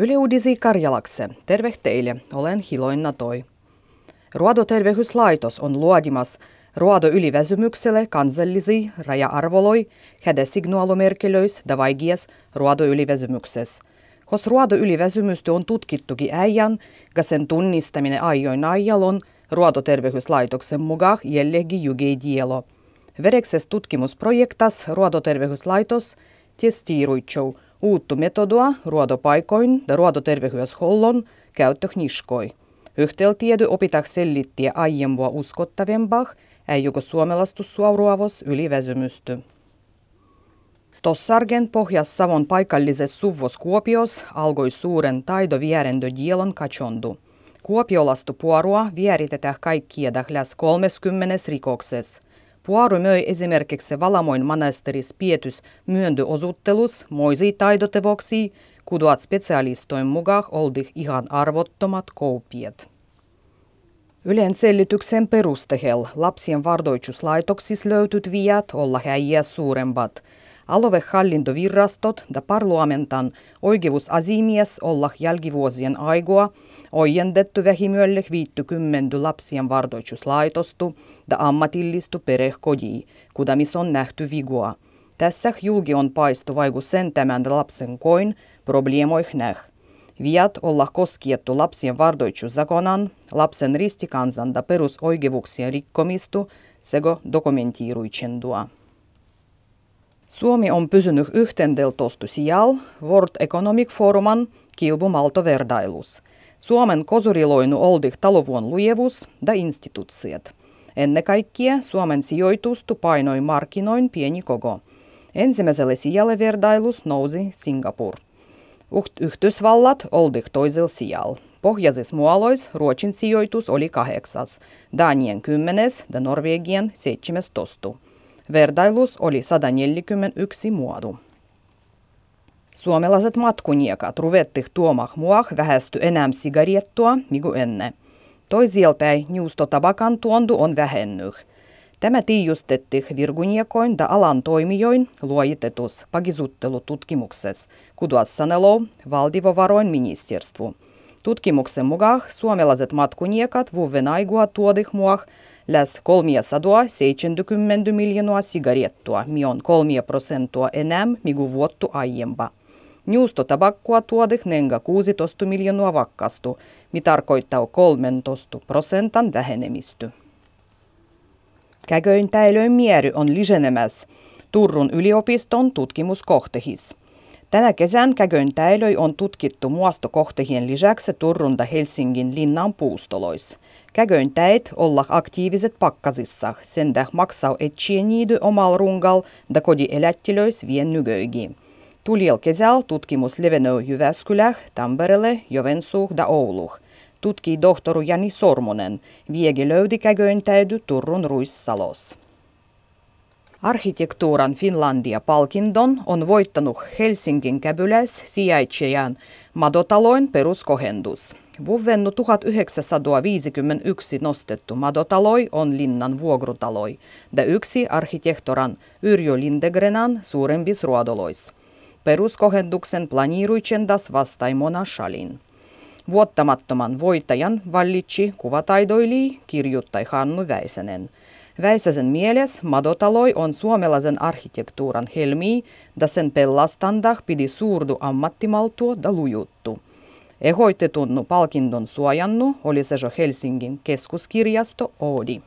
Yle Uudisi Karjalakse. Terve teille, olen Hiloinna Toi. Ruodotervehyslaitos on luodimas ruodoyliväsymykselle kansallisia raja-arvoloi, häde signaalumerkelöis da vaigies ruodoyliväsymykses. Hos ruodoyliväsymystä on tutkittukin äijän, ja sen tunnistaminen ajoin ajalon ruodotervehyslaitoksen mukaan jällekin jugei dielo. Verekses tutkimusprojektas ruodotervehyslaitos testiiruitsou – uuttu metodoa ruodopaikoin ja ruodoterveyshuollon käyttökniskoi. Yhteltiedy opitaks selittiä aiempua uskottavempah, ei joko suomalaistussuauruavos yliväsymysty. Tossargen pohjas Savon paikallisessa suvvos Kuopios alkoi suuren taidovierendö dielon kachondu. Kuopiolastu puorua vieritetään kaikkia lähes 30 rikoksessa. Puaru möi esimerkiksi Valamoin monasteris pietys myöndyosuttelus moisi taidotevoksi, kuduat specialistoin mukaan oldi ihan arvottomat koupiet. Ylen selityksen perustehel lapsien vardoituslaitoksis löytyt viat olla häijiä suurempat. Aluehallintovirastot ja parlamentan oikeusasimies olla jälkivuosien aikoa ojendettu vähimölle viittykymmenty lapsien vardoituslaitostu ja ammatillistu perehkoji, kudamis on nähty vigua. Tässä julki on paistu vaiku sen tämän lapsen koin probleemoih näh. Viat olla koskiettu lapsien vardoitsuzakonan, lapsen ristikansan ja perusoikeuksien rikkomistu sego dokumentiiruitsendua. Suomi on pysynyt yhteendeltostu sijal World Economic Foruman kilpumaltoverdailus. Suomen kosuriloinu oldih taluvuon lujevus da institutsiat. Ennen kaikkea Suomen sijoitustu painoi markkinoin pieni koko. Ensimmäiselle sijalle verdailus nousi Singapur. Yhdysvallat oldih toisella sijalla. Pohjaisessa muolois Ruotsin sijoitus oli kahdeksas, Danien kymmenes ja Norvegian seitsemäs tostu. Verdailus oli 141 muodu. Suomalaiset matkuniekat ruvettih tuomah muah vähästy enää sigariettua, migu enne. Toisielpäin juustotabakan tuondu on vähennyt. Tämä tiijustettih virguniekoin da alan toimijoin luojitetus pagisuttelututkimuksessa, kuduas sanelo valdivovaroin ministerstvu. Tutkimuksen mukaan suomalaiset matkuniekat vuoven aigua tuodih muah läs 370 miljoonaa sigarettua, mion 3 prosenttia enää migu vuottu aiempa. Juustotabakkua tuodih nenga 16 miljoonaa vakkastu, mi tarkoittaa 13 prosentan vähenemisty. Käköintäilöön miery on lisenemäs Turun yliopiston tutkimuskohtehis. Tänä kesän käköintäilöi on tutkittu muastokohtehien lisäksi Turun ja Helsingin linnan puustolois. Käköintäit olla aktiiviset pakkasissa, sen maksaa etsien niidy omal rungal da kodi elättilöis vien nygöigi. Tuliel kesäl tutkimus levenöi Jyväskyläh, Tampereelle, Jovensuuh da Ouluh. Tutkii tohtoru Jani Sormonen, viegi löydi käköintäydy Turun Ruissalos. Arkkitehtuuran Finlandia-palkinton on voittanut Helsingin käbyläs sijaitsejan Madotaloin peruskohendus. Vuovennu 1951 nostettu Madotaloi on linnan vuogrutaloi, ja yksi arkkitehtoran Yrjö Lindegrenan suurembis ruodolois. Peruskohenduksen planiiruitsendas vastai Mona Shalin. Vuottamattoman voittajan vallitsi kuvataidoili kirjuttai Hannu Väisänen – Väisäsen mieles Madotaloi on suomalaisen arkkitehtuuran helmi, da sen pellastandah pidi suurdu ammattimaltua da lujuttu. Ehoitetunnu palkinnon suojannu oli se Helsingin keskuskirjasto Oodi.